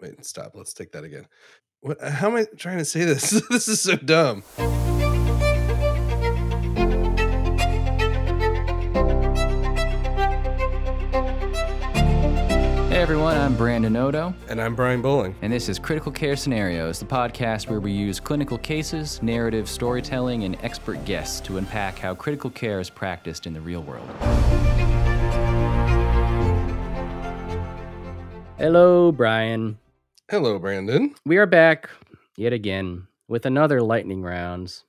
Wait, stop. Let's take that again. What? Uh, how am I trying to say this? this is so dumb. Hey everyone, I'm Brandon Oto, And I'm Bryan Boling. and this is Critical Care Scenarios, the podcast where we use clinical cases, narrative storytelling, and expert guests to unpack how critical care is practiced in the real world. Hello, Bryan. Hello, Brandon. We are back yet again with another lightning rounds.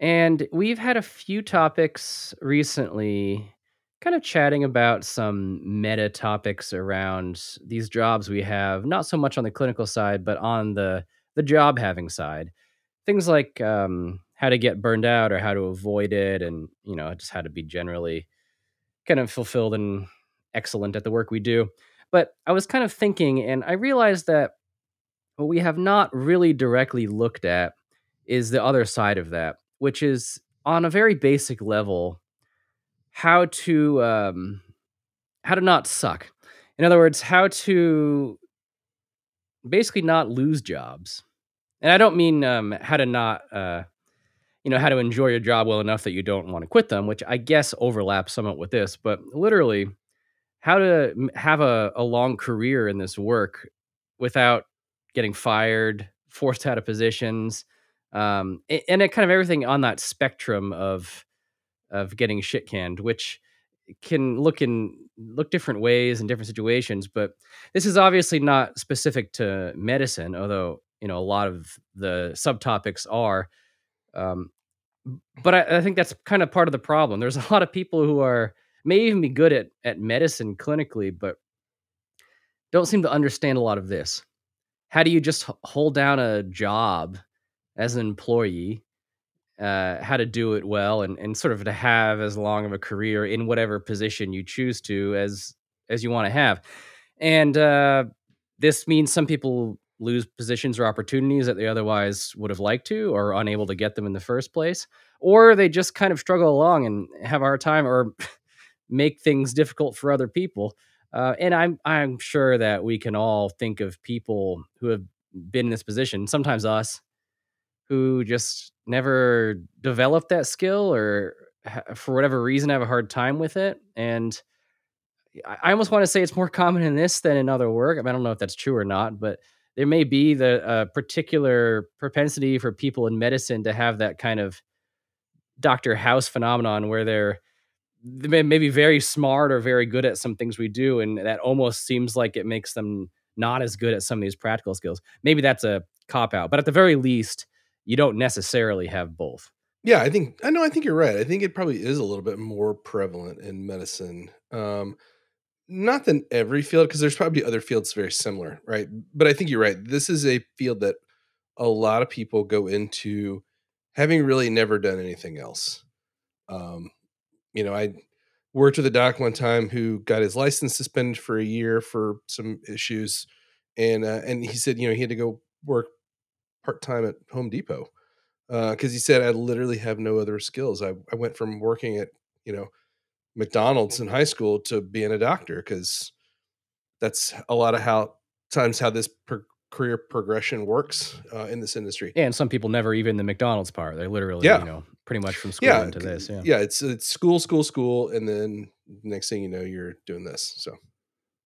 And we've had a few topics recently kind of chatting about some meta topics around these jobs we have, not so much on the clinical side, but on the the job having side. Things like um, how to get burned out or how to avoid it and, you know, just how to be generally kind of fulfilled and excellent at the work we do. But I was kind of thinking and I realized that what we have not really directly looked at is the other side of that, which is on a very basic level how to um, how to not suck. In other words, how to basically not lose jobs. And I don't mean um, how to not uh, you know how to enjoy your job well enough that you don't want to quit them, which I guess overlaps somewhat with this, but literally how to have a, a long career in this work without getting fired, forced out of positions, um, and it kind of everything on that spectrum of of getting shit canned, which can look in look different ways in different situations. But this is obviously not specific to medicine, although you know a lot of the subtopics are. Um, but I, I think that's kind of part of the problem. There's a lot of people who are may even be good at at medicine clinically, but don't seem to understand a lot of this. How do you just hold down a job as an employee? Uh, how to do it well, and and sort of to have as long of a career in whatever position you choose to as as you want to have, and uh, this means some people lose positions or opportunities that they otherwise would have liked to, or unable to get them in the first place, or they just kind of struggle along and have a hard time, or make things difficult for other people. Uh, and I'm I'm sure that we can all think of people who have been in this position, sometimes us, who just never developed that skill or for whatever reason have a hard time with it. And I almost want to say it's more common in this than in other work. I, mean, I don't know if that's true or not, but there may be the uh, particular propensity for people in medicine to have that kind of Dr. House phenomenon where they're they may, may be very smart or very good at some things we do, and that almost seems like it makes them not as good at some of these practical skills. Maybe that's a cop out, but at the very least, you don't necessarily have both. Yeah, I think I know. I think you're right. I think it probably is a little bit more prevalent in medicine. Um, not than every field, because there's probably other fields very similar, right? But I think you're right. This is a field that a lot of people go into having really never done anything else. Um, you know, I worked with a doc one time who got his license suspended for a year for some issues, and uh, and he said, you know, he had to go work part time at Home Depot because he said I literally have no other skills. I I went from working at you know McDonald's in high school to being a doctor because that's a lot of how times how this pro- career progression works uh, in this industry. And some people never even the McDonald's part. They literally, Yeah. you know, pretty much from school Yeah, into this. Yeah. yeah, it's it's school, school, school, and then next thing you know, you're doing this. So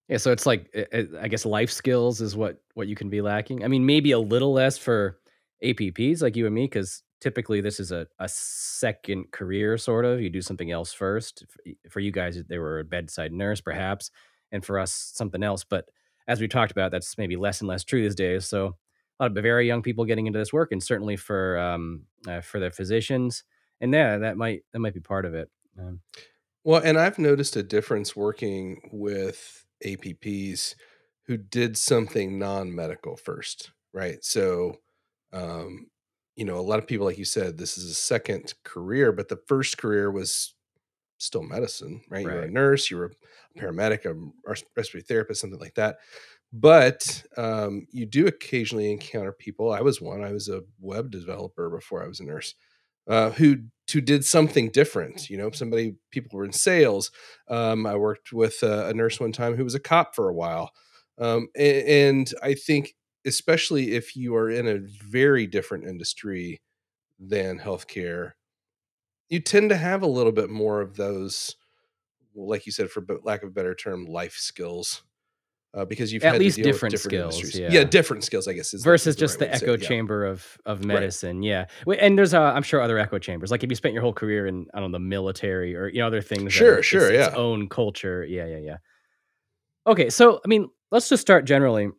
Yeah, so it's like uh, uh, I guess life skills is what what you can be lacking. I mean, maybe a little less for APPs like you and me, because typically this is a, a second career sort of. You do something else first. For you guys, they were a bedside nurse, perhaps, and for us, something else. But as we talked about, that's maybe less and less true these days. So a lot of very young people getting into this work, and certainly for um uh, for their physicians, and yeah, that might that might be part of it. Um, Well, and I've noticed a difference working with APPs who did something non-medical first, right? So, um, you know, a lot of people, like you said, this is a second career, but the first career was still medicine, right? You're a nurse, you're a paramedic, a respiratory therapist, something like that. But um, you do occasionally encounter people. I was one. I was a web developer before I was a nurse uh, who who did something different. You know, somebody people were in sales. Um, I worked with a, a nurse one time who was a cop for a while. Um, a- and I think, especially if you are in a very different industry than healthcare, you tend to have a little bit more of those, like you said, for b- lack of a better term, life skills. Uh, because you've At least different different skills. Yeah, yeah. different skills, I guess, Versus the just right the echo it. Yeah. chamber of of Right. medicine, yeah. And there's, uh, I'm sure other echo chambers, like, if you spent your whole career in, I don't know, the military or, you know, other things that Sure, it's sure, its yeah. own culture. Yeah, yeah, yeah. Okay, so, I mean, let's just start generally.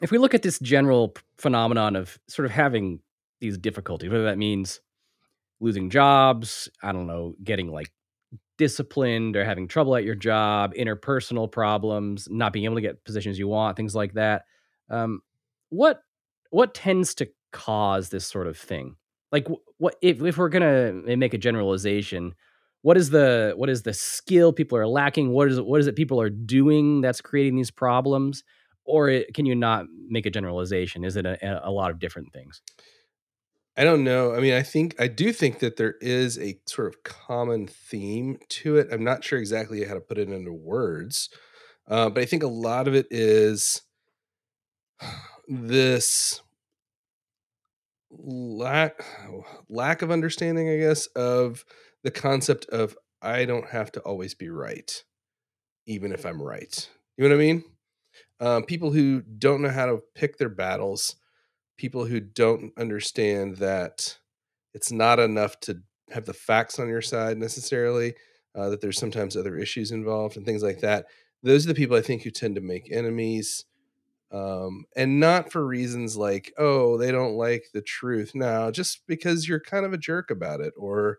If we look at this general p phenomenon of sort of having these difficulties, whether that means losing jobs, I don't know, getting, like, disciplined or having trouble at your job, interpersonal problems, not being able to get positions you want, things like that. Um, what what tends to cause this sort of thing? Like, what if if we're gonna make a generalization? What is the what is the skill people are lacking? What is what is it people are doing that's creating these problems? Or it, can you not make a generalization? Is it a, a lot of different things? I don't know. I mean, I think I do think that there is a sort of common theme to it. I'm not sure exactly how to put it into words, uh, but I think a lot of it is this lack lack of understanding, I guess, of the concept of I don't have to always be right, even if I'm right. You know what I mean? Um, people who don't know how to pick their battles, people who don't understand that it's not enough to have the facts on your side necessarily, uh, that there's sometimes other issues involved and things like that. Those are the people I think who tend to make enemies um, and not for reasons like, oh, they don't like the truth. Now, just because you're kind of a jerk about it, or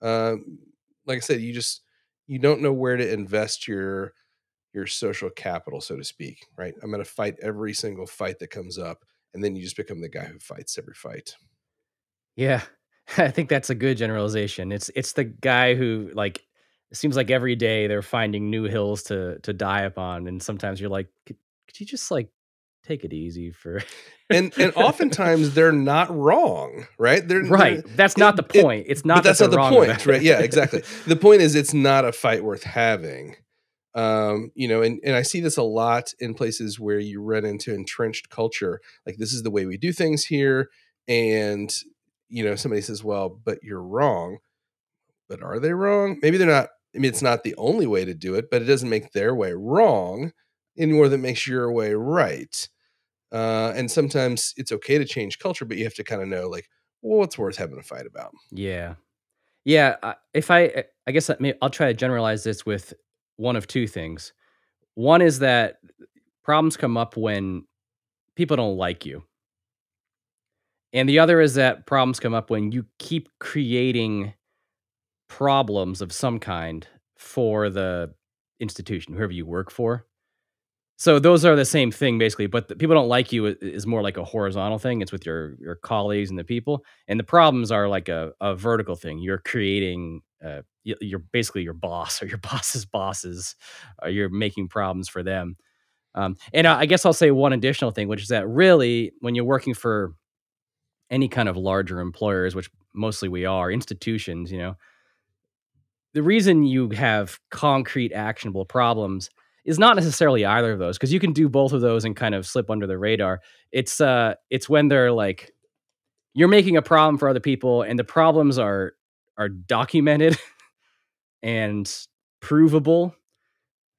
um, like I said, you just you don't know where to invest your your social capital, so to speak. Right? I'm going to fight every single fight that comes up, and then you just become the guy who fights every fight. Yeah. I think that's a good generalization. It's it's the guy who like it seems like every day they're finding new hills to to die upon, and sometimes you're like, could, could you just like take it easy for And and oftentimes they're not wrong, right? They're, right. they're That's it, not the it, point. It's but not that that's not the point, right? Yeah, exactly. The point is it's not a fight worth having. Um, you know, and, and I see this a lot in places where you run into entrenched culture. Like this is the way we do things here. And, you know, somebody says, Well, but you're wrong. But are they wrong? Maybe they're not. I mean, it's not the only way to do it, but it doesn't make their way wrong any more than makes your way right. Uh, and sometimes it's okay to change culture, but you have to kind of know, like, well, what's worth having a fight about? yeah. Yeah. If I I guess I'll try to generalize this with one of two things. One is that problems come up when people don't like you. And the other is that problems come up when you keep creating problems of some kind for the institution, whoever you work for. So those are the same thing basically, but the people don't like you is more like a horizontal thing. It's with your your colleagues and the people, and the problems are like a, a vertical thing. You're creating, uh, you're basically your boss or your boss's bosses. Or you're making problems for them. Um, and I I guess I'll say one additional thing, which is that really, when you're working for any kind of larger employers, which mostly we are, institutions, you know, the reason you have concrete actionable problems is not necessarily either of those because you can do both of those and kind of slip under the radar. It's uh it's when they're like you're making a problem for other people and the problems are are documented and provable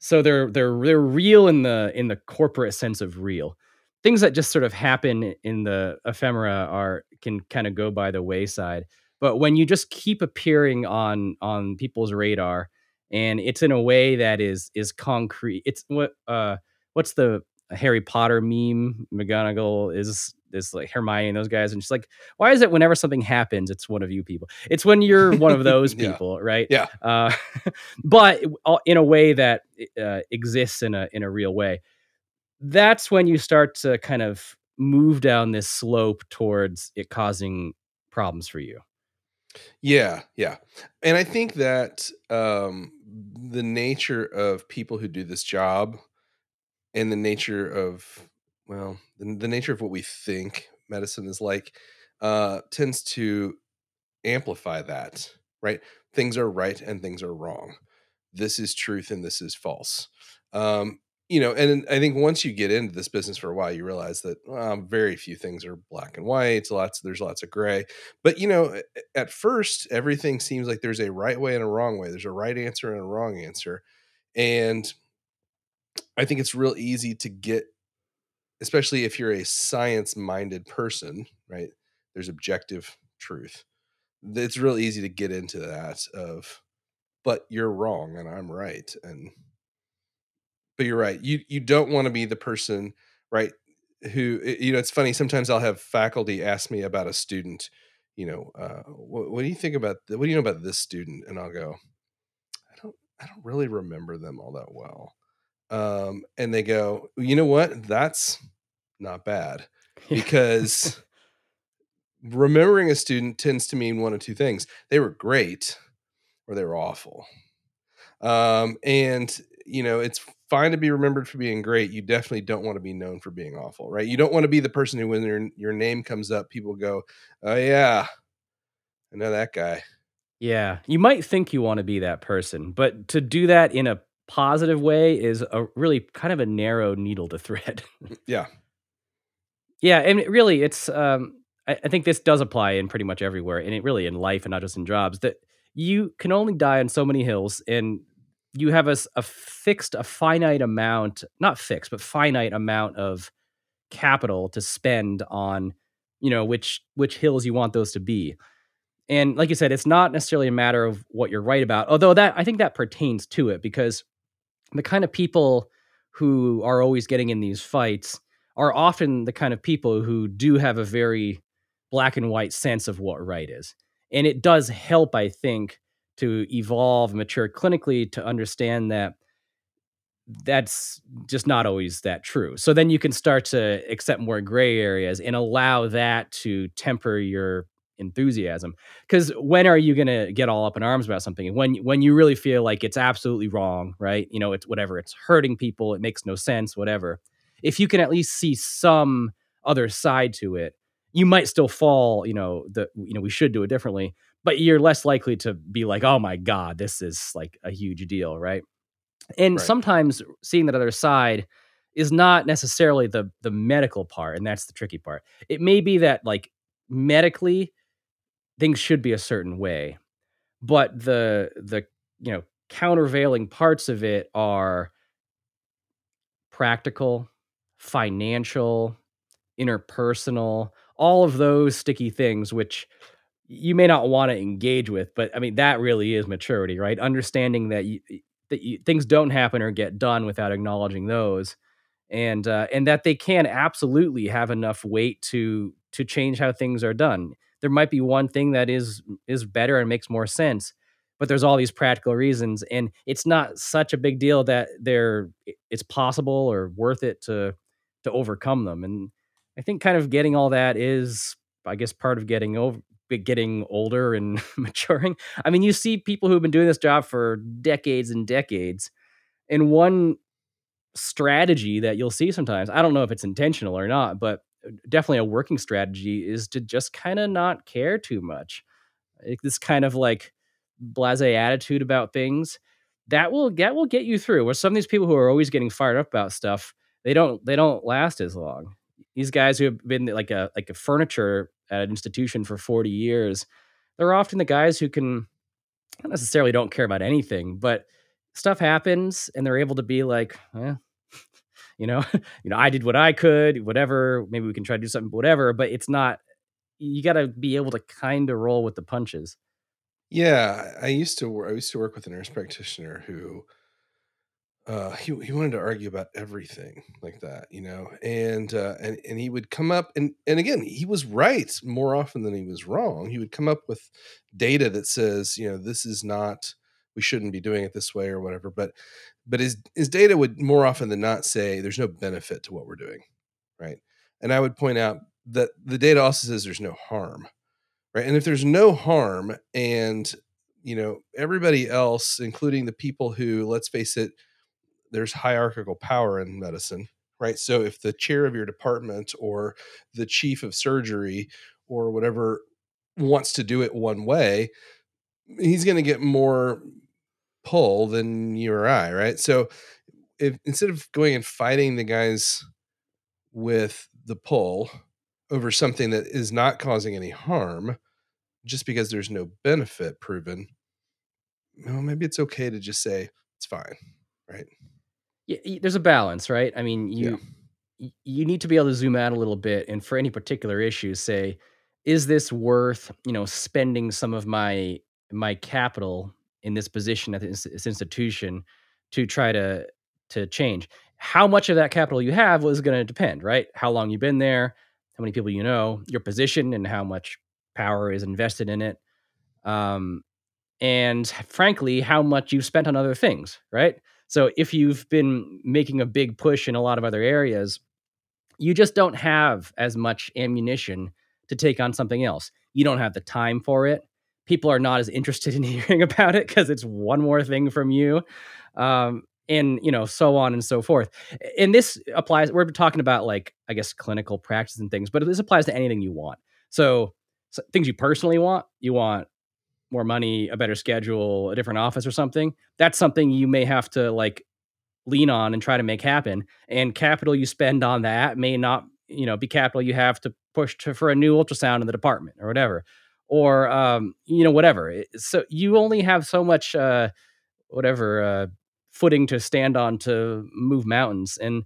so they're they're they're real in the in the corporate sense of real. Things that just sort of happen in the ephemera are can kind of go by the wayside. But when you just keep appearing on on people's radar and it's in a way that is is concrete. It's what uh what's the Harry Potter meme? McGonagall is is like Hermione and those guys, and she's like, why is it whenever something happens, it's one of you people? It's when you're one of those yeah. people, right? Yeah. Uh, but in a way that uh, exists in a in a real way. That's when you start to kind of move down this slope towards it causing problems for you. Yeah. Yeah. And I think that um, the nature of people who do this job and the nature of, well, the, the nature of what we think medicine is like uh, tends to amplify that, right? Things are right and things are wrong. This is truth and this is false. Um, you know, and I think once you get into this business for a while, you realize that um, very few things are black and white. Lots, there's lots of gray. But you know, at first, everything seems like there's a right way and a wrong way. There's a right answer and a wrong answer, and I think it's real easy to get, especially if you're a science-minded person, right? There's objective truth. It's real easy to get into that of, but you're wrong and I'm right, and but you're right. You you don't want to be the person, right? Who you know? It's funny. Sometimes I'll have faculty ask me about a student. You know, uh, what, what do you think about? What do you know about this student? And I'll go, I don't. I don't really remember them all that well. Um, and they go, you know what? That's not bad because remembering a student tends to mean one of two things: they were great or they were awful. Um, and you know, it's fine to be remembered for being great. You definitely don't want to be known for being awful, right? You don't want to be the person who, when your your name comes up, people go, "Oh yeah, I know that guy." Yeah, you might think you want to be that person, but to do that in a positive way is a really kind of a narrow needle to thread. Mm, yeah. Yeah, and it really, it's um, I, I think this does apply in pretty much everywhere, and it really in life and not just in jobs. That you can only die on so many hills, and you have a fixed, a finite amount, not fixed, but finite amount of capital to spend on, you know, which which hills you want those to be. And like you said, it's not necessarily a matter of what you're right about, although that I think that pertains to it because the kind of people who are always getting in these fights are often the kind of people who do have a very black and white sense of what right is. And it does help, I think, to evolve, mature clinically to understand that that's just not always that true. So then you can start to accept more gray areas and allow that to temper your enthusiasm. Because when are you going to get all up in arms about something? When when you really feel like it's absolutely wrong, right? You know, it's whatever. It's hurting people. It makes no sense. Whatever. If you can at least see some other side to it, you might still fall. You know, the you know we should do it differently, but you're less likely to be like, oh my god, this is like a huge deal, right? And Right. sometimes seeing that other side is not necessarily the the medical part, and that's the tricky part. It may be that, like, medically, things should be a certain way, but the the, you know, countervailing parts of it are practical, financial, interpersonal, all of those sticky things which you may not wanna engage with, but, I mean, that really is maturity, right? Understanding that you that you things don't happen or get done without acknowledging those, and, uh, and that they can absolutely have enough weight to to change how things are done. There might be one thing that is is better and makes more sense, but there's all these practical reasons, and it's not such a big deal that they're it's possible or worth it to to overcome them, and I think kind of getting all that is, I guess, part of getting over getting older and maturing. I mean, you see people who've been doing this job for decades and decades, and one strategy that you'll see sometimes, I don't know if it's intentional or not, but uh, definitely a working strategy is to just kinda not care too much. This kind of, like, blasé attitude about things, that will that will get you through, where some of these people who are always getting fired up about stuff, they don't they don't last as long. These guys who have been like a like a furniture at an institution for 40 years, they're often the guys who can not necessarily don't care about anything, but stuff happens and they're able to be like, "Eh, you know, you know, I did what I could, whatever. Maybe we can try to do something, whatever. But it's not. You got to be able to kind of roll with the punches. Yeah, I used to I used to work with a nurse practitioner who, uh, he he wanted to argue about everything like that, you know, and, uh, and and he would come up and and again, he was right more often than he was wrong. He would come up with data that says, you know, "This is not we shouldn't be doing it this way," or whatever, but but his his data would more often than not say, "There's no benefit to what we're doing," right? And I would point out that the data also says there's no harm. Right, and if there's no harm and, you know, everybody else, including the people who, let's face it, there's hierarchical power in medicine, right? So if the chair of your department or the chief of surgery or whatever wants to do it one way, he's gonna get more pull than you or I, right? So if instead of going and fighting the guys with the pull over something that is not causing any harm, just because there's no benefit proven, well, maybe it's okay to just say it's fine, right? Yeah, there's a balance, right? I mean, you y you need to be able to zoom out a little bit, and for any particular issue, say, "Is this worth, you know, spending some of my my capital in this position at this institution to try to to change?" How much of that capital you have was gonna depend, right? How long you've been there, how many people you know, your position, and how much power is invested in it, um, and frankly, how much you've spent on other things, right? So if you've been making a big push in a lot of other areas, you just don't have as much ammunition to take on something else. You don't have the time for it. People are not as interested in hearing about it because it's one more thing from you. Um, and you know, so on and so forth. And this applies, we're talking about like, I guess, clinical practice and things, but this applies to anything you want. So, so things you personally want, you want more money, a better schedule, a different office or something, that's something you may have to like lean on and try to make happen. And capital you spend on that may not, you know, be capital you have to push to for a new ultrasound in the department or whatever, or um, you know, whatever. So you only have so much, uh, whatever, uh, footing to stand on to move mountains, and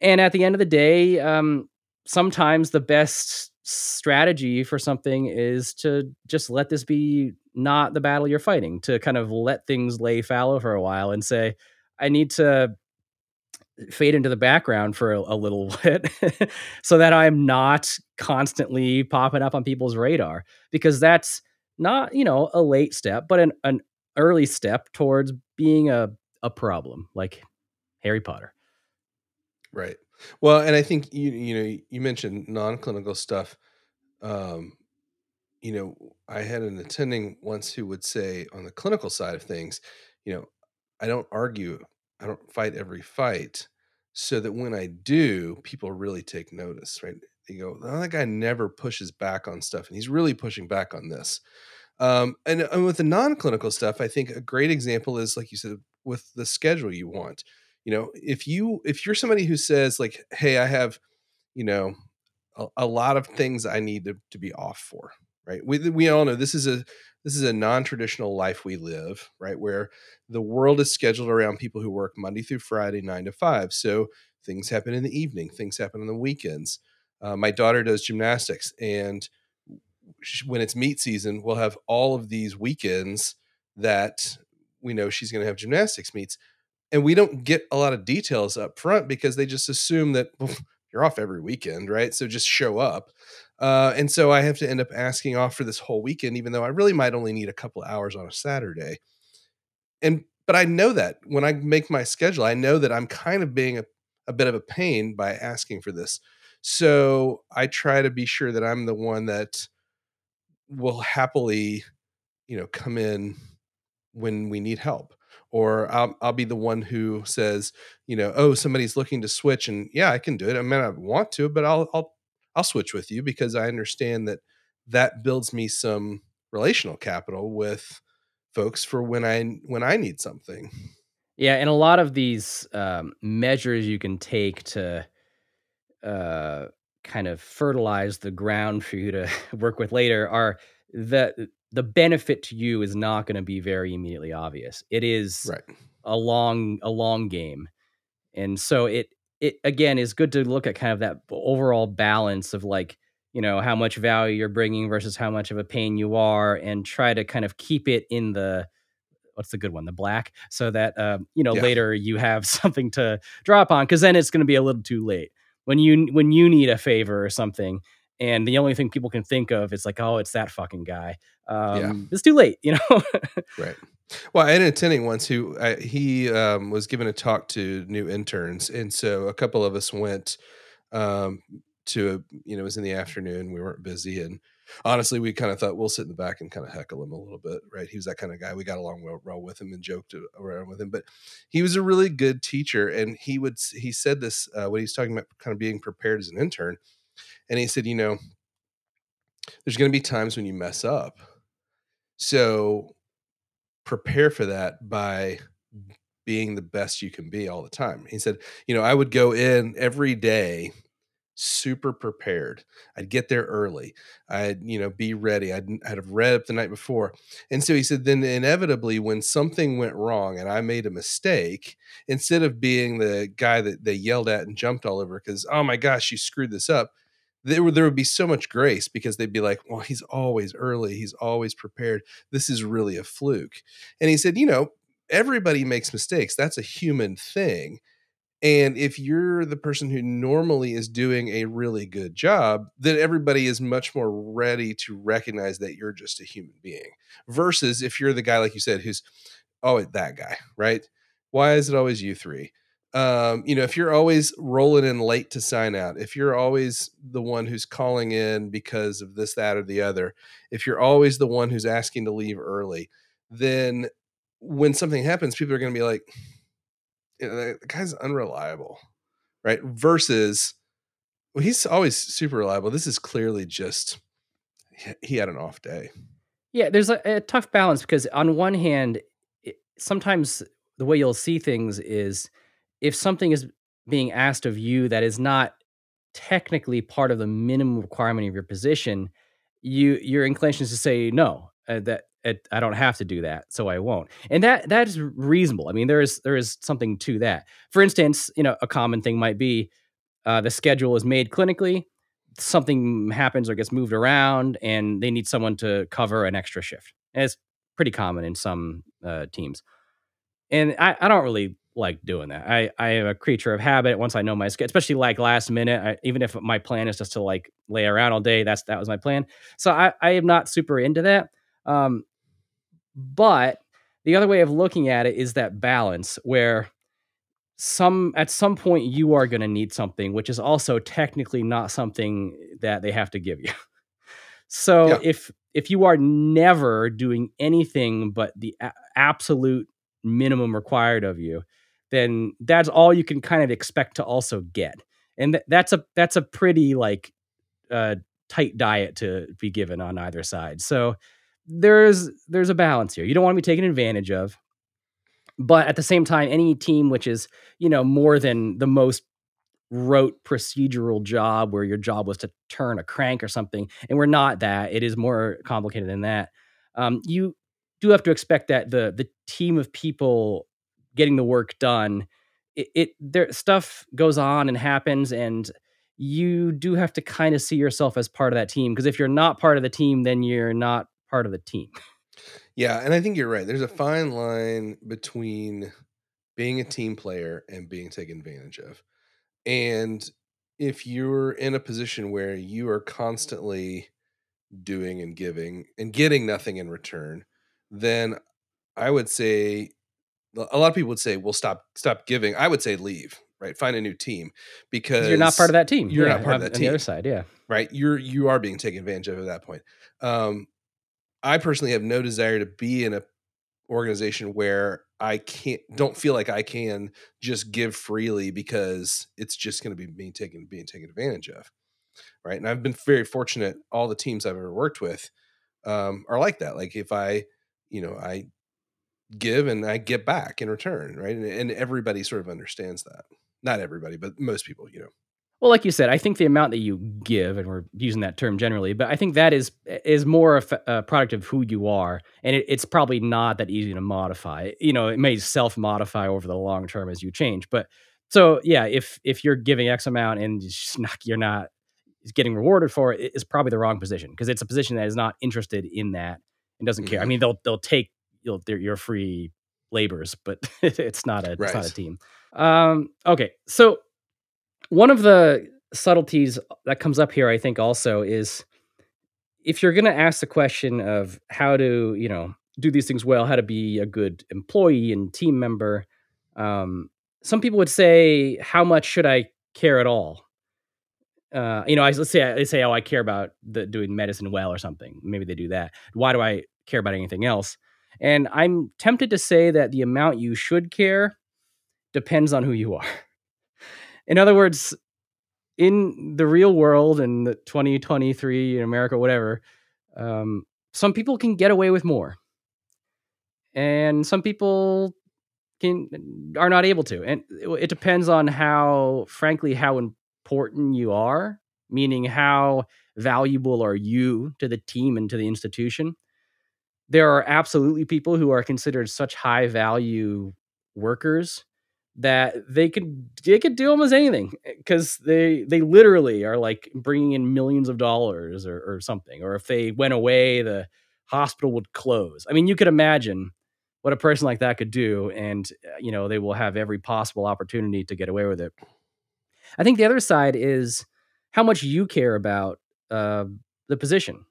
and at the end of the day, um, sometimes the best strategy for something is to just let this be not the battle you're fighting, to kind of let things lay fallow for a while and say, I need to fade into the background for a, a little bit so that I'm not constantly popping up on people's radar because that's not, you know, a late step, but an, an early step towards being a, a problem like Harry Potter. Right. Well, and I think you you know you mentioned non-clinical stuff. Um, you know, I had an attending once who would say on the clinical side of things, you know, I don't argue, I don't fight every fight, so that when I do, people really take notice, right? You go, oh, that guy never pushes back on stuff, and he's really pushing back on this. Um, and, and with the non-clinical stuff, I think a great example is like you said with the schedule you want. You know, if you if you're somebody who says like, "Hey, I have, you know, a, a lot of things I need to, to be off for," right? We we all know this is a this is a non-traditional life we live, right? Where the world is scheduled around people who work Monday through Friday, nine to five. So things happen in the evening, things happen on the weekends. Uh, my daughter does gymnastics, and when it's meet season, we'll have all of these weekends that we know she's going to have gymnastics meets. And we don't get a lot of details up front because they just assume that well, you're off every weekend, right? So just show up. Uh, and so I have to end up asking off for this whole weekend, even though I really might only need a couple hours on a Saturday. And but I know that when I make my schedule, I know that I'm kind of being a, a bit of a pain by asking for this. So I try to be sure that I'm the one that will happily, you know, come in when we need help. Or I'll, I'll be the one who says, you know, oh, somebody's looking to switch, and yeah, I can do it. I mean, I want to, but I'll I'll I'll switch with you because I understand that that builds me some relational capital with folks for when I when I need something. Yeah, and a lot of these um, measures you can take to uh, kind of fertilize the ground for you to work with later are the the benefit to you is not going to be very immediately obvious. It is Right. a long a long game, and so it it again is good to look at kind of that overall balance of like you know how much value you're bringing versus how much of a pain you are, and try to kind of keep it in the what's the good one? The black, so that um, you know Yeah. later you have something to drop on because then it's going to be a little too late when you when you need a favor or something. And the only thing people can think of is like, oh, it's that fucking guy. Yeah. Um, it's too late, you know. Right. Well, I had an attending once who I, he um, was giving a talk to new interns, and so a couple of us went um, to a, you know it was in the afternoon. We weren't busy, and honestly, we kind of thought we'll sit in the back and kind of heckle him a little bit. Right? He was that kind of guy. We got along well, well with him and joked around with him, but he was a really good teacher, and he would he said this uh, when he was talking about kind of being prepared as an intern, and he said, you know, there's going to be times when you mess up, so prepare for that by being the best you can be all the time. He said, you know, I would go in every day super prepared. I'd get there early. I'd, you know, be ready. I'd, I'd have read up the night before. And so he said, then inevitably, when something went wrong and I made a mistake, instead of being the guy that they yelled at and jumped all over because, oh my gosh, you screwed this up, there would, there would be so much grace because they'd be like, well, he's always early. He's always prepared. This is really a fluke. And he said, you know, everybody makes mistakes. That's a human thing and if you're the person who normally is doing a really good job, then everybody is much more ready to recognize that you're just a human being. Versus if you're the guy, like you said, who's, oh, that guy, right? Why is it always you three? Um, you know, if you're always rolling in late to sign out, if you're always the one who's calling in because of this, that, or the other, if you're always the one who's asking to leave early, then when something happens, people are going to be like, you know, the guy's unreliable, right? Versus, well, he's always super reliable. This is clearly just he had an off day. Yeah, there's a, a tough balance because on one hand, it, sometimes the way you'll see things is if something is being asked of you that is not technically part of the minimum requirement of your position, you your inclination is to say no. Uh, that it, I don't have to do that, so I won't. And that that is reasonable. I mean, there is there is something to that. For instance, you know, a common thing might be uh, the schedule is made clinically, something happens or gets moved around, and they need someone to cover an extra shift. And it's pretty common in some uh, teams. And I, I don't really like doing that. I, I am a creature of habit. Once I know my schedule, especially like last minute, I, even if my plan is just to like lay around all day, that's that was my plan. So I, I am not super into that. Um, but the other way of looking at it is that balance where some at some point you are going to need something which is also technically not something that they have to give you. so yeah. if if you are never doing anything but the a- absolute minimum required of you, then that's all you can kind of expect to also get. And th- that's a that's a pretty like uh, tight diet to be given on either side. So there's there's a balance here. You don't want to be taken advantage of. But at the same time, any team which is, you know, more than the most rote procedural job where your job was to turn a crank or something, and we're not that. It is more complicated than that. Um, you do have to expect that the the team of people getting the work done, it, it there stuff goes on and happens, and you do have to kind of see yourself as part of that team because if you're not part of the team, then you're not part of the team. Yeah, and I think you're right. There's a fine line between being a team player and being taken advantage of. And if you're in a position where you are constantly doing and giving and getting nothing in return, then I would say a lot of people would say, "Well, stop stop giving." I would say leave, right? Find a new team because you're not part of that team. You're yeah, not part of that on team. the other side, yeah. Right? You're you are being taken advantage of at that point. Um, I personally have no desire to be in a organization where I can't don't feel like I can just give freely because it's just going to be being taken being taken advantage of. Right. And I've been very fortunate all the teams I've ever worked with um, are like that. Like if I, you know, I give and I get back in return, right? And, and everybody sort of understands that. Not everybody, but most people, you know. Well, like you said, I think the amount that you give, and we're using that term generally, but I think that is is more a, a product of who you are, and it, it's probably not that easy to modify. You know, it may self modify over the long term as you change, but so yeah, if if you're giving X amount and you're not getting rewarded for it, it's probably the wrong position because it's a position that is not interested in that and doesn't care. I mm-hmm. mean, they'll they'll take you'll, your free labors, but it's not a right. it's not a team. Um, okay, so one of the subtleties that comes up here, I think, also is if you're going to ask the question of how to, you know, do these things well, how to be a good employee and team member, um, some people would say, "How much should I care at all?" Uh, you know, I, let's say they say, "Oh, I care about the, doing medicine well" or something. Maybe they do that. Why do I care about anything else? And I'm tempted to say that the amount you should care depends on who you are. In other words, in the real world in the 2023 in America, whatever, um, some people can get away with more. And some people can are not able to, and it, it depends on how, frankly, how important you are. Meaning, how valuable are you to the team and to the institution? There are absolutely people who are considered such high value workers that they could they could do almost anything because they they literally are like bringing in millions of dollars or, or something. Or if they went away, the hospital would close. I mean, you could imagine what a person like that could do, and uh, you know they will have every possible opportunity to get away with it. I think the other side is how much you care about uh, the position.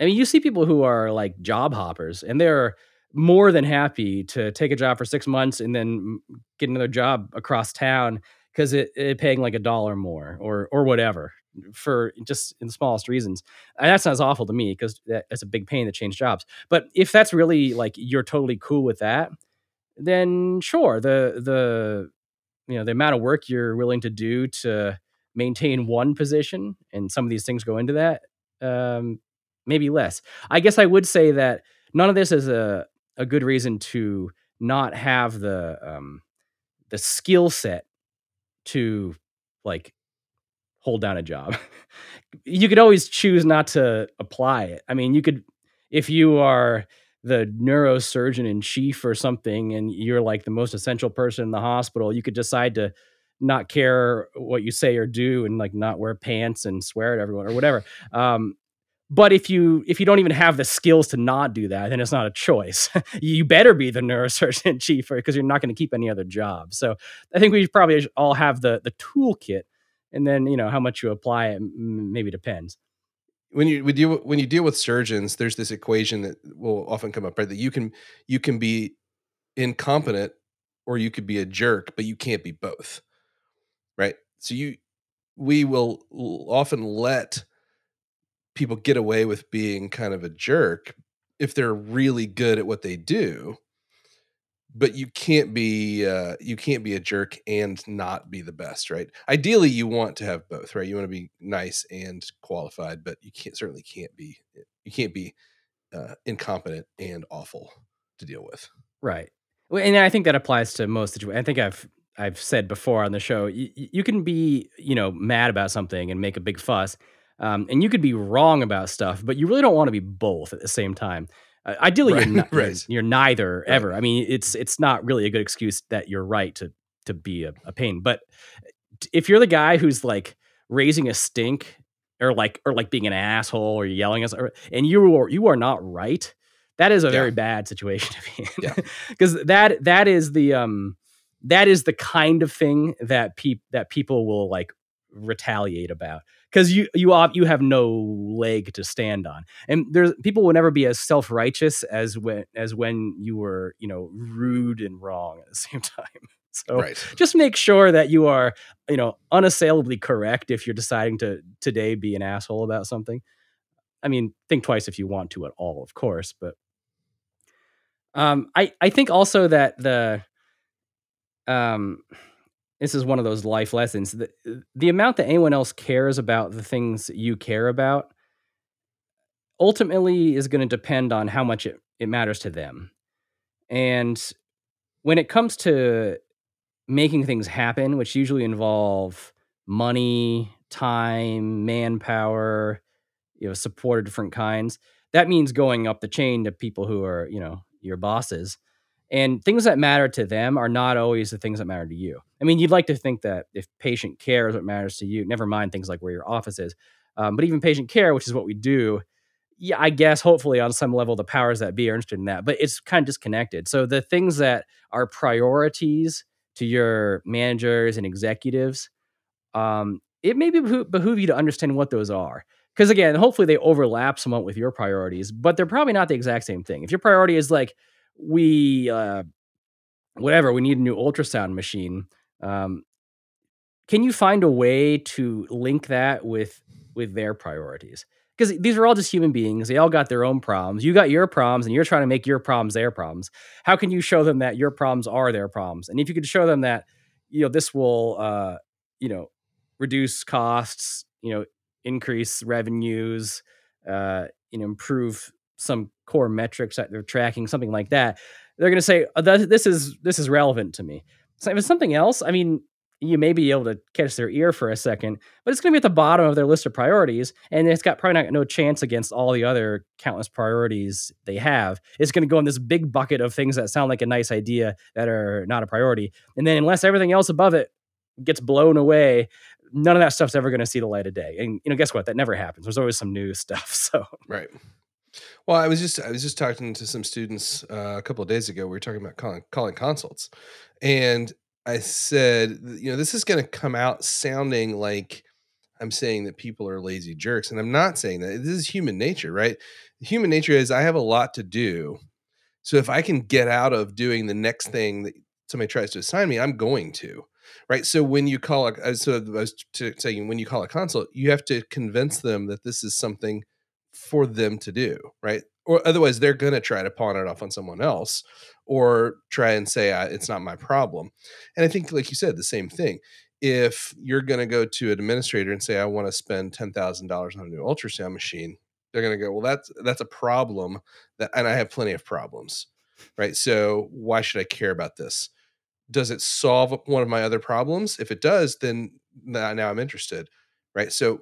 I mean, you see people who are like job hoppers, and they're more than happy to take a job for six months and then get another job across town because it, it paying like a dollar more or or whatever for just in the smallest reasons. And that sounds awful to me because that, that's a big pain to change jobs. But if that's really like you're totally cool with that, then sure. The the you know the amount of work you're willing to do to maintain one position and some of these things go into that um maybe less. I guess i would say that none of this is a a good reason to not have the um the skill set to like hold down a job. You could always choose not to apply it. I mean you could if you are the neurosurgeon in chief or something and you're like the most essential person in the hospital you could decide to not care what you say or do and like not wear pants and swear at everyone or whatever. Um, but if you if you don't even have the skills to not do that then it's not a choice you better be the neurosurgeon chief because you're not going to keep any other job so i think we probably all have the the toolkit and then you know how much you apply it maybe depends when you when you when you deal with surgeons, there's this equation that will often come up, right? That you can you can be incompetent or you could be a jerk, but you can't be both. Right? So you we will often let people get away with being kind of a jerk if they're really good at what they do but you can't be uh, you can't be a jerk and not be the best, right? Ideally, you want to have both, right? You want to be nice and qualified, but you can't certainly can't be you can't be uh, incompetent and awful to deal with. Right, and I think that applies to most situations. I think I've I've said before on the show, you, you can be you know mad about something and make a big fuss, um, and you could be wrong about stuff, but you really don't want to be both at the same time. Uh, ideally, right, you're, right. you're, you're, neither right. ever. I mean, it's it's not really a good excuse that you're right to to be a, a pain. But if you're the guy who's like raising a stink or like or like being an asshole or yelling at and you are you are not right, that is a yeah. very bad situation to be in. Because yeah. that that is the um that is the kind of thing that peop that people will like retaliate about because you you you have no leg to stand on. And there's people will never be as self-righteous as when as when you were you know rude and wrong at the same time. So right. just make sure that you are you know unassailably correct if you're deciding to today be an asshole about something. I mean think twice if you want to at all of course but um i i think also that the um this is one of those life lessons. The, the amount that anyone else cares about the things you care about ultimately is going to depend on how much it, it matters to them. And when it comes to making things happen, which usually involve money, time, manpower, you know, support of different kinds, that means going up the chain to people who are, you know, your bosses. And things that matter to them are not always the things that matter to you. I mean, you'd like to think that if patient care is what matters to you, never mind things like where your office is, um, but even patient care, which is what we do, yeah, I guess hopefully on some level the powers that be are interested in that, but it's kind of disconnected. So the things that are priorities to your managers and executives, um, it may be behoove you to understand what those are. Because again, hopefully they overlap somewhat with your priorities, but they're probably not the exact same thing. If your priority is like, we uh, whatever we need a new ultrasound machine um, can you find a way to link that with with their priorities? Because these are all just human beings they all got their own problems you got your problems and you're trying to make your problems their problems how can you show them that your problems are their problems? And if you could show them that you know this will uh you know reduce costs you know increase revenues uh you know improve some core metrics that they're tracking, something like that, they're going to say uh, this is this is relevant to me. So if it's something else, I mean, you may be able to catch their ear for a second, but it's going to be at the bottom of their list of priorities, and it's got probably not no chance against all the other countless priorities they have. It's going to go in this big bucket of things that sound like a nice idea that are not a priority, and then unless everything else above it gets blown away, none of that stuff's ever going to see the light of day. And you know, guess what? That never happens. There's always some new stuff. So right. Well, I was just I was just talking to some students uh, a couple of days ago. We were talking about calling calling consults, and I said, you know, this is going to come out sounding like I'm saying that people are lazy jerks, and I'm not saying that. This is human nature, right? Human nature is I have a lot to do, so if I can get out of doing the next thing that somebody tries to assign me, I'm going to, right? So when you call a, uh, so I was saying when you call a consult, you have to convince them that this is something for them to do, right? Or otherwise, they're going to try to pawn it off on someone else or try and say, it's not my problem. And I think, like you said, the same thing. If you're going to go to an administrator and say, I want to spend $10,000 on a new ultrasound machine, they're going to go, well, that's, that's a problem that, and I have plenty of problems, right? So why should I care about this? Does it solve one of my other problems? If it does, then now I'm interested, right? So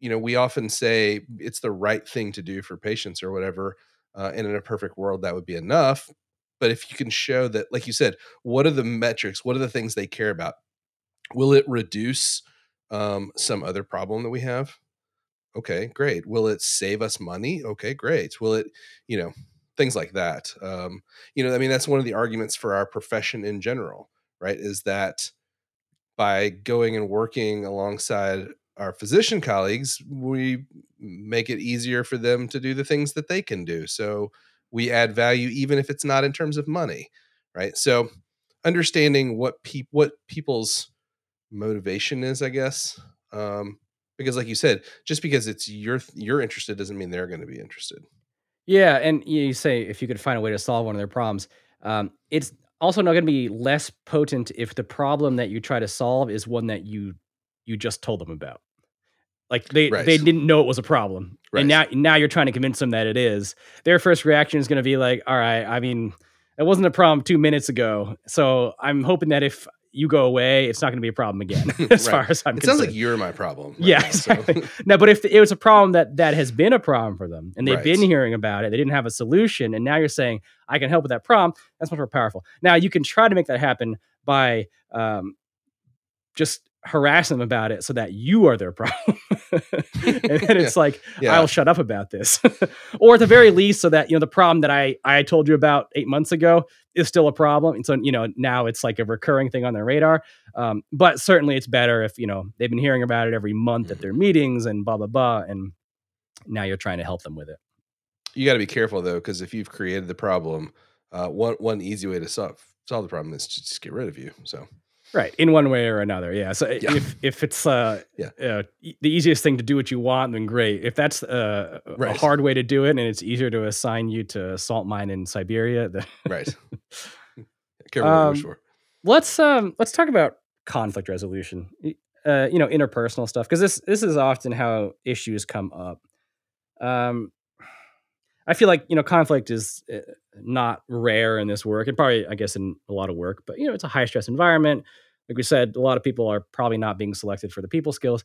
you know, we often say it's the right thing to do for patients or whatever. Uh, and in a perfect world, that would be enough. But if you can show that, like you said, what are the metrics? What are the things they care about? Will it reduce um, some other problem that we have? Okay, great. Will it save us money? Okay, great. Will it, you know, things like that. Um, you know, I mean, that's one of the arguments for our profession in general, right? Is that by going and working alongside our physician colleagues, we make it easier for them to do the things that they can do. So we add value even if it's not in terms of money, right? So understanding what people what people's motivation is, I guess. Um, because like you said, just because it's you're you're interested doesn't mean they're going to be interested. Yeah, and you say if you could find a way to solve one of their problems, um, it's also not going to be less potent if the problem that you try to solve is one that you you just told them about. Like they right. they didn't know it was a problem, right. and now now you're trying to convince them that it is. Their first reaction is going to be like, "All right, I mean, it wasn't a problem two minutes ago, so I'm hoping that if you go away, it's not going to be a problem again." as right. far as I'm, it concerned. sounds like you're my problem. Right yeah, now, exactly. So. no, but if it was a problem that that has been a problem for them, and they've been hearing about it, they didn't have a solution, and now you're saying I can help with that problem. That's much more powerful. Now you can try to make that happen by um, just harass them about it so that you are their problem. and then it's like, yeah. I'll shut up about this. or at the very least, so that, you know, the problem that I, I told you about eight months ago is still a problem. And so, you know, now it's like a recurring thing on their radar. Um, but certainly it's better if, you know, they've been hearing about it every month at their meetings and blah, blah, blah. And now you're trying to help them with it. You got to be careful though, because if you've created the problem, uh, one, one easy way to solve, solve the problem is to just get rid of you. So Right, in one way or another, yeah. So yeah. if if it's uh, yeah. Uh, the easiest thing to do what you want, then great. If that's uh, right. a hard way to do it, and it's easier to assign you to a salt mine in Siberia, then right. Um, for. Let's um let's talk about conflict resolution. Uh, you know, interpersonal stuff because this this is often how issues come up. Um, I feel like you know conflict is uh, not rare in this work, and probably I guess in a lot of work. But you know, it's a high stress environment. Like we said, a lot of people are probably not being selected for the people skills.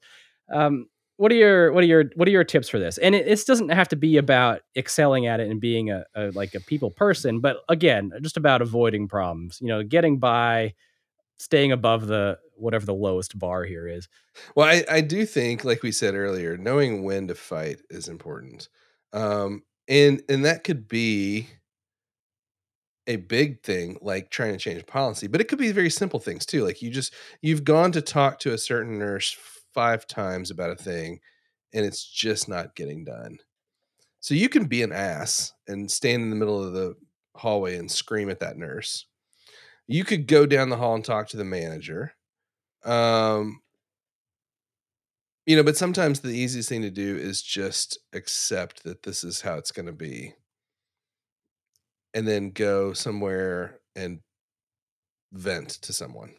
Um, what are your what are your what are your tips for this? And it, it doesn't have to be about excelling at it and being a, a like a people person, but again, just about avoiding problems. You know, getting by, staying above the whatever the lowest bar here is. Well, I, I do think, like we said earlier, knowing when to fight is important. Um, and and that could be a big thing like trying to change policy but it could be very simple things too like you just you've gone to talk to a certain nurse five times about a thing and it's just not getting done so you can be an ass and stand in the middle of the hallway and scream at that nurse you could go down the hall and talk to the manager um you know, but sometimes the easiest thing to do is just accept that this is how it's going to be. And then go somewhere and vent to someone.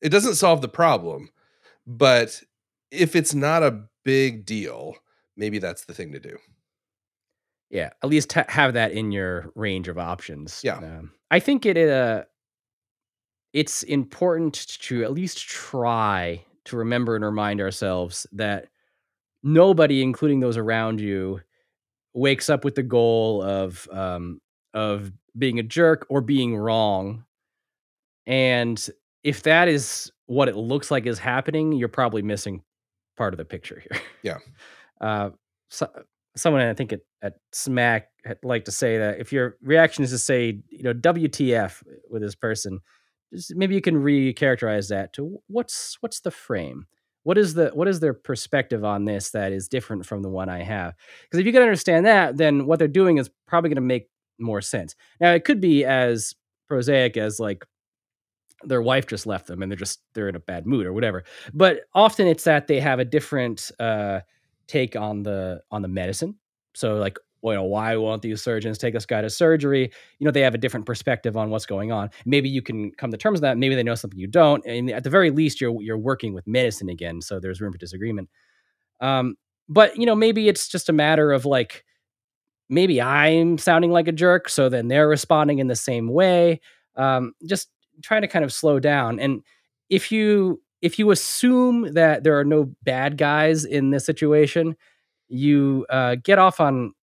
It doesn't solve the problem, but if it's not a big deal, maybe that's the thing to do. Yeah, at least ha have that in your range of options. Yeah. Um, I think it, uh it's important to at least try to remember and remind ourselves that nobody, including those around you, wakes up with the goal of, um, of being a jerk or being wrong. And if that is what it looks like is happening, you're probably missing part of the picture here. Yeah. Uh, so someone I think at, at SMACC had like to say that if your reaction is to say, you know, WTF with this person, just maybe you can recharacterize that to what's what's the frame? What is the what is their perspective on this that is different from the one I have? Because if you can understand that, then what they're doing is probably going to make more sense. Now it could be as prosaic as like their wife just left them and they're just they're in a bad mood or whatever. But often it's that they have a different uh, take on the on the medicine. So like, you know, why won't these surgeons take this guy to surgery? You know, they have a different perspective on what's going on. Maybe you can come to terms with that. Maybe they know something you don't. And at the very least, you're you're working with medicine again. So there's room for disagreement. Um, but you know, maybe it's just a matter of like, maybe I'm sounding like a jerk, so then they're responding in the same way. Um, just trying to kind of slow down. And if you if you assume that there are no bad guys in this situation, you uh, get off on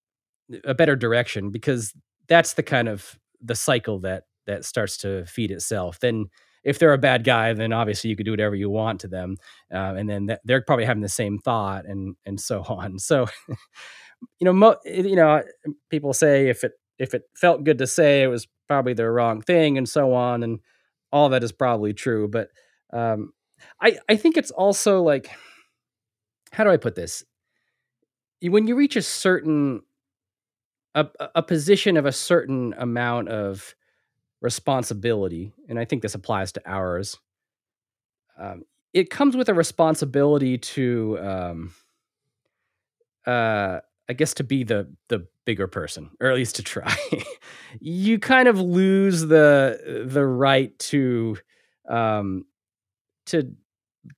a better direction because that's the kind of the cycle that that starts to feed itself. Then if they're a bad guy, then obviously you could do whatever you want to them, uh, and then th- they're probably having the same thought and and so on. So you know, mo- you know, people say if it if it felt good to say, it was probably the wrong thing, and so on, and all that is probably true. But um, I I think it's also like, how do I put this? When you reach a certain a, a position of a certain amount of responsibility, and I think this applies to ours. Um, it comes with a responsibility to um, uh, I guess to be the the bigger person, or at least to try. you kind of lose the the right to um to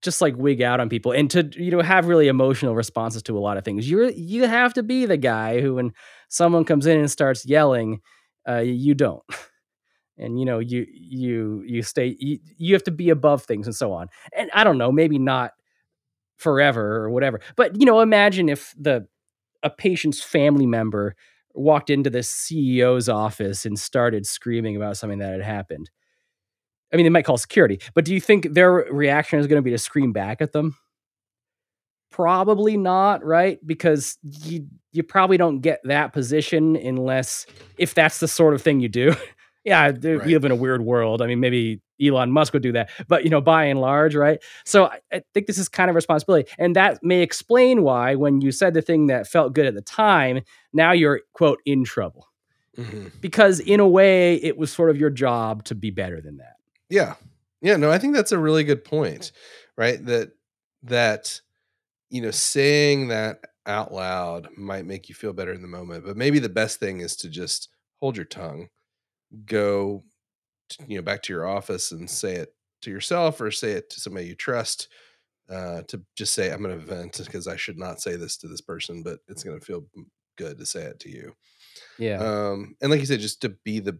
just like wig out on people and to you know have really emotional responses to a lot of things. You're you have to be the guy who when someone comes in and starts yelling, uh, you don't. And you know you you you stay you, you have to be above things and so on. And I don't know, maybe not forever or whatever. But you know, imagine if the a patient's family member walked into the CEO's office and started screaming about something that had happened. I mean, they might call security, but do you think their reaction is going to be to scream back at them? Probably not, right? Because you you probably don't get that position unless if that's the sort of thing you do. Yeah, right. we live in a weird world. I mean, maybe Elon Musk would do that, but you know, by and large, right? So I, I, think this is kind of responsibility, and that may explain why, when you said the thing that felt good at the time, now you're quote in trouble, mm-hmm. because in a way, it was sort of your job to be better than that. Yeah, yeah. No, I think that's a really good point, right? That that you know, saying that out loud might make you feel better in the moment, but maybe the best thing is to just hold your tongue go to, you know back to your office and say it to yourself or say it to somebody you trust uh, to just say i'm going to vent because i should not say this to this person but it's going to feel good to say it to you. Yeah. Um, and like you said just to be the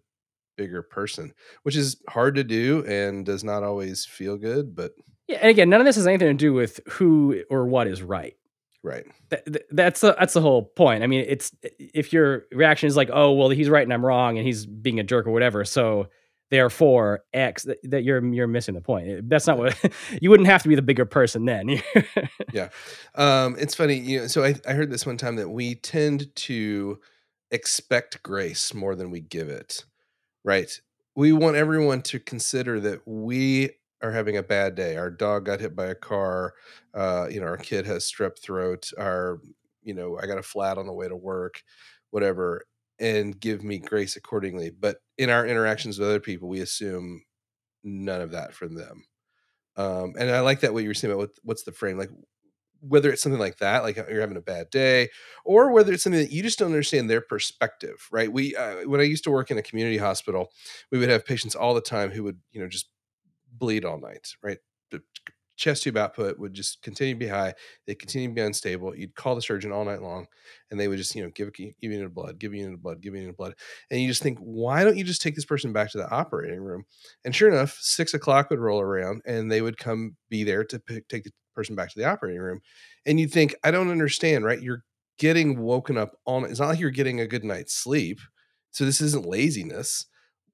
bigger person which is hard to do and does not always feel good but yeah and again none of this has anything to do with who or what is right Right. That, that's the, that's the whole point. I mean, it's if your reaction is like, "Oh, well, he's right and I'm wrong, and he's being a jerk or whatever," so therefore X, that, that you're you're missing the point. That's not what you wouldn't have to be the bigger person then. yeah, um, it's funny. You know, so I I heard this one time that we tend to expect grace more than we give it. Right. We want everyone to consider that we are having a bad day. Our dog got hit by a car. Uh, you know, our kid has strep throat. Our, you know, I got a flat on the way to work, whatever, and give me grace accordingly. But in our interactions with other people, we assume none of that from them. Um, and I like that what you were saying about what, what's the frame, like whether it's something like that, like you're having a bad day, or whether it's something that you just don't understand their perspective, right? We, uh, when I used to work in a community hospital, we would have patients all the time who would, you know, just bleed all night, right? The chest tube output would just continue to be high. They continue to be unstable. You'd call the surgeon all night long, and they would just you know give give you the blood, give you the blood, give you the blood, and you just think, why don't you just take this person back to the operating room? And sure enough, six o'clock would roll around, and they would come be there to pick, take the person back to the operating room, and you'd think, I don't understand, right? You're getting woken up on. It's not like you're getting a good night's sleep, so this isn't laziness.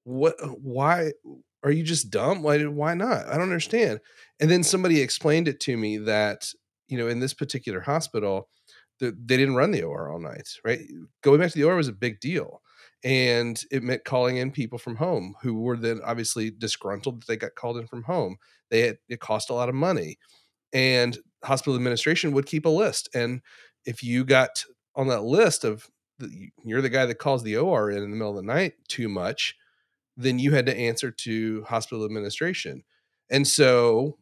What? Why? Are you just dumb? Why? Why not? I don't understand. And then somebody explained it to me that you know in this particular hospital, the, they didn't run the OR all night. Right? Going back to the OR was a big deal, and it meant calling in people from home who were then obviously disgruntled that they got called in from home. They had, it cost a lot of money, and hospital administration would keep a list. And if you got on that list of the, you're the guy that calls the OR in in the middle of the night too much, then you had to answer to hospital administration. And so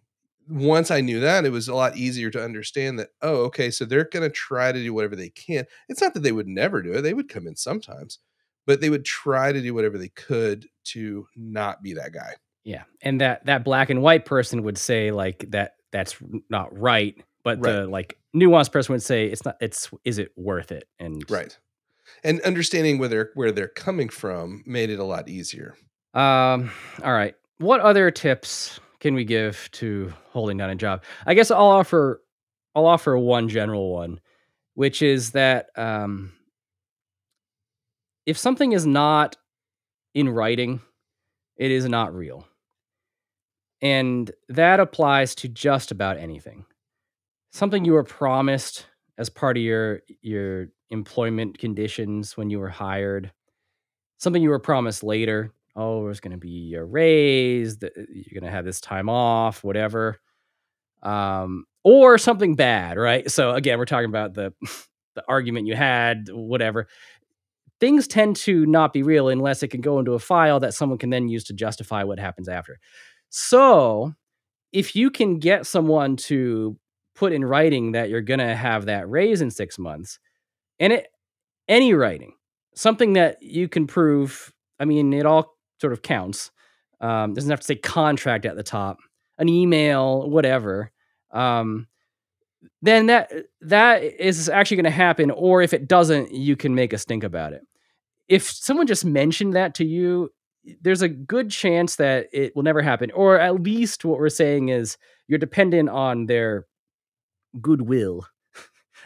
once I knew that, it was a lot easier to understand that, oh, okay, so they're going to try to do whatever they can. It's not that they would never do it, they would come in sometimes, but they would try to do whatever they could to not be that guy. Yeah. And that that black and white person would say like that that's not right, but right. the like nuanced person would say it's not it's is it worth it? And Right. And understanding where they're where they're coming from made it a lot easier. Um all right. What other tips can we give to holding down a job? I guess I'll offer I'll offer one general one, which is that um, if something is not in writing, it is not real. And that applies to just about anything. Something you were promised as part of your your employment conditions when you were hired, something you were promised later, oh, there's going to be a raise, that you're going to have this time off, whatever. Um, or something bad, right? So again, we're talking about the the argument you had, whatever. Things tend to not be real unless it can go into a file that someone can then use to justify what happens after. So, if you can get someone to put in writing that you're going to have that raise in 6 months, and it any writing, something that you can prove, I mean, it all sort of counts. Um, doesn't have to say contract at the top, an email, whatever. Um, then that that is actually going to happen. Or if it doesn't, you can make a stink about it. If someone just mentioned that to you, there's a good chance that it will never happen. Or at least what we're saying is you're dependent on their goodwill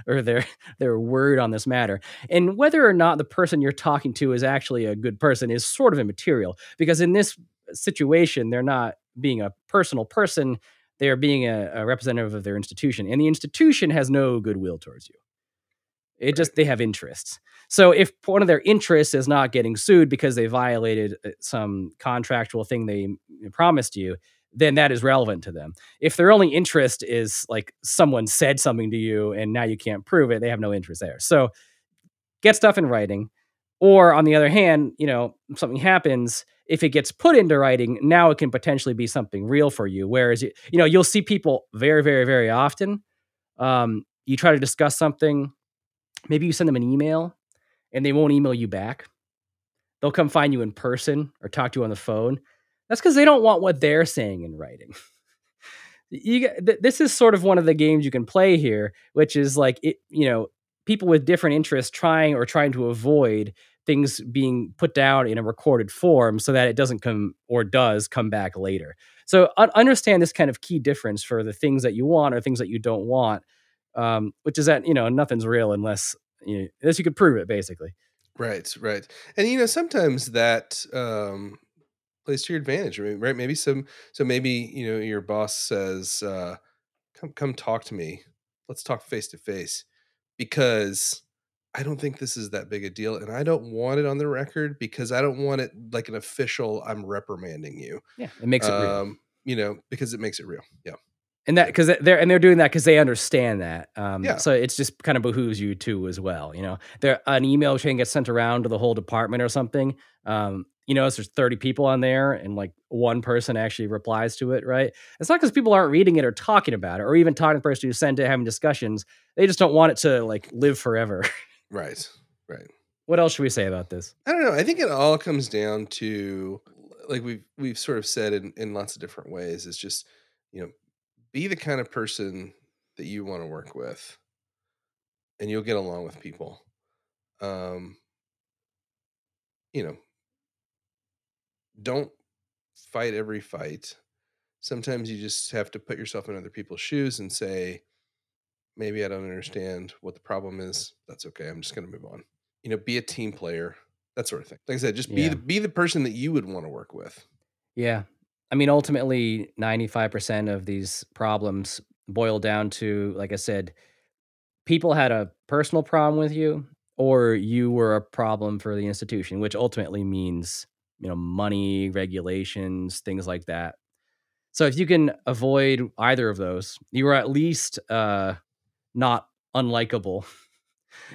or their their word on this matter. And whether or not the person you're talking to is actually a good person is sort of immaterial because in this situation they're not being a personal person, they are being a, a representative of their institution, and the institution has no goodwill towards you. It right. just they have interests. So if one of their interests is not getting sued because they violated uh, some contractual thing they promised you, then that is relevant to them. If their only interest is like someone said something to you and now you can't prove it, they have no interest there. So get stuff in writing. Or on the other hand, you know, something happens, if it gets put into writing, now it can potentially be something real for you. Whereas, you, you know, you'll see people very, very, very often. Um, you try to discuss something, maybe you send them an email and they won't email you back. They'll come find you in person or talk to you on the phone that's because they don't want what they're saying in writing. you th- this is sort of one of the games you can play here, which is like it, you know, people with different interests trying or trying to avoid things being put down in a recorded form so that it doesn't come or does come back later. So un- understand this kind of key difference for the things that you want or things that you don't want, um, which is that you know nothing's real unless you know, unless you could prove it, basically. Right, right, and you know sometimes that um, plays to your advantage. Right? Maybe some. So maybe you know your boss says, uh, "Come, come talk to me. Let's talk face to face," because I don't think this is that big a deal, and I don't want it on the record because I don't want it like an official. I'm reprimanding you. Yeah, it makes it real. Um, you know, because it makes it real. Yeah and that because they're and they're doing that because they understand that. Um, yeah. So it's just kind of behooves you too as well. You know, there an email chain gets sent around to the whole department or something. Um, you know, there's 30 people on there and like one person actually replies to it, right? It's not because people aren't reading it or talking about it or even talking to the person who sent it, having discussions. They just don't want it to like live forever. right. Right. What else should we say about this? I don't know. I think it all comes down to like we've we've sort of said in, in lots of different ways. It's just, you know, be the kind of person that you want to work with and you'll get along with people. Um, you know, don't fight every fight. Sometimes you just have to put yourself in other people's shoes and say, maybe I don't understand what the problem is. That's okay. I'm just going to move on. You know, be a team player, that sort of thing. Like I said, just be Yeah. the be the person that you would want to work with. Yeah. I mean, ultimately, 95% of these problems boil down to, like I said, people had a personal problem with you, or you were a problem for the institution, which ultimately means, you know, money, regulations, things like that. So if you can avoid either of those, you are at least uh, not unlikable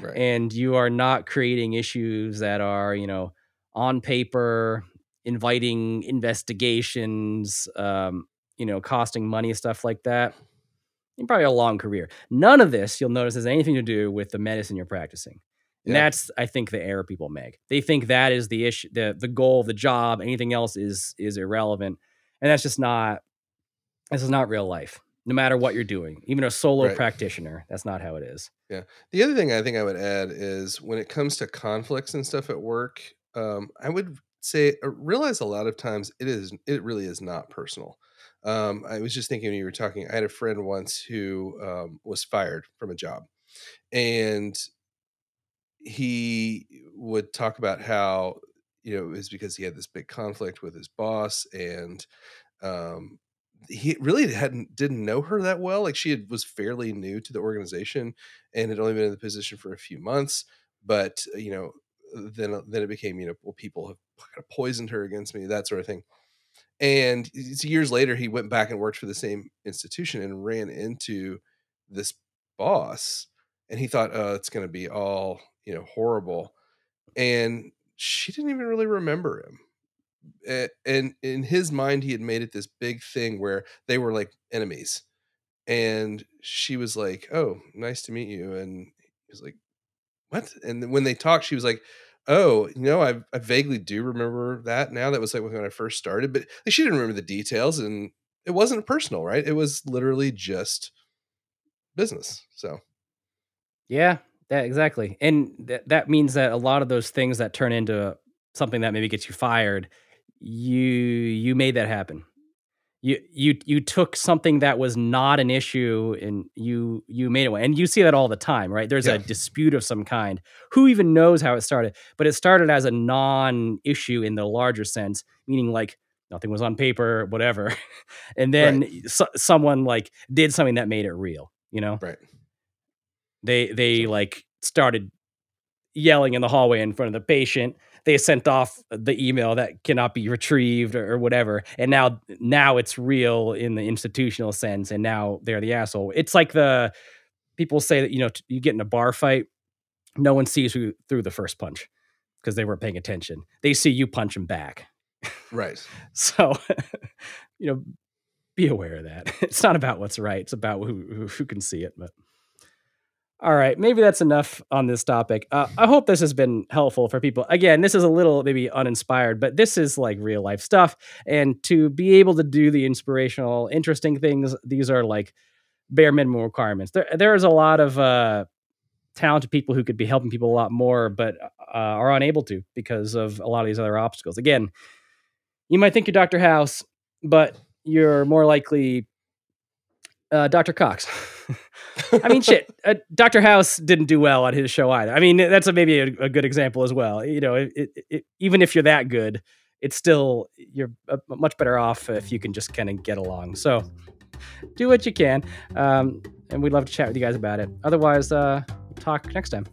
Right. and you are not creating issues that are, you know, on paper, inviting investigations, um, you know, costing money, stuff like that. You probably have a long career. None of this, you'll notice, has anything to do with the medicine you're practicing. And Yeah. that's, I think, the error people make. They think that is the issue, the the goal of the job. Anything else is is irrelevant, and that's just not. This is not real life. No matter what you're doing, even a solo Right. practitioner, that's not how it is. Yeah. The other thing I think I would add is when it comes to conflicts and stuff at work, um, I would say uh, realize a lot of times it is it really is not personal. Um, I was just thinking when you were talking, I had a friend once who um, was fired from a job, and he would talk about how you know it was because he had this big conflict with his boss and um he really hadn't didn't know her that well like she had, was fairly new to the organization and had only been in the position for a few months but uh, you know then then it became you know well people have kind of poisoned her against me that sort of thing. And years later he went back and worked for the same institution and ran into this boss and he thought oh it's going to be all you know horrible and she didn't even really remember him A- and in his mind he had made it this big thing where they were like enemies and she was like oh nice to meet you and he was like what? And when they talked she was like oh you know i, I vaguely do remember that now that was like when i first started but she didn't remember the details and it wasn't personal right? It was literally just business so Yeah, that exactly. And that that means that a lot of those things that turn into something that maybe gets you fired, you you made that happen. You you you took something that was not an issue and you you made it one. And you see that all the time, right? There's Yeah. a dispute of some kind. Who even knows how it started? But it started as a non-issue in the larger sense, meaning like nothing was on paper, whatever. and right then so, someone like did something that made it real, you know? right They they like started yelling in the hallway in front of the patient. They sent off the email that cannot be retrieved or, or whatever, and now now it's real in the institutional sense, and now they're the asshole. It's like the people say that you know t- you get in a bar fight, no one sees who threw the first punch because they weren't paying attention. They see you punch them back. right So you know, be aware of that. It's not about what's right; it's about who who, who can see it. But all right, maybe that's enough on this topic. Uh, I hope this has been helpful for people. Again, this is a little maybe uninspired, but this is like real life stuff. And to be able to do the inspirational, interesting things, these are like bare minimum requirements. There, there's a lot of uh, talented people who could be helping people a lot more, but uh, are unable to because of a lot of these other obstacles. Again, you might think you're Dr. House, but you're more likely uh, Dr. Cox. I mean, shit. Uh, Dr. House didn't do well on his show either. I mean, that's a, maybe a, a good example as well. You know, it, it, it, even if you're that good, it's still you're uh, much better off if you can just kind of get along. So, do what you can, um, and we'd love to chat with you guys about it. Otherwise, uh, talk next time.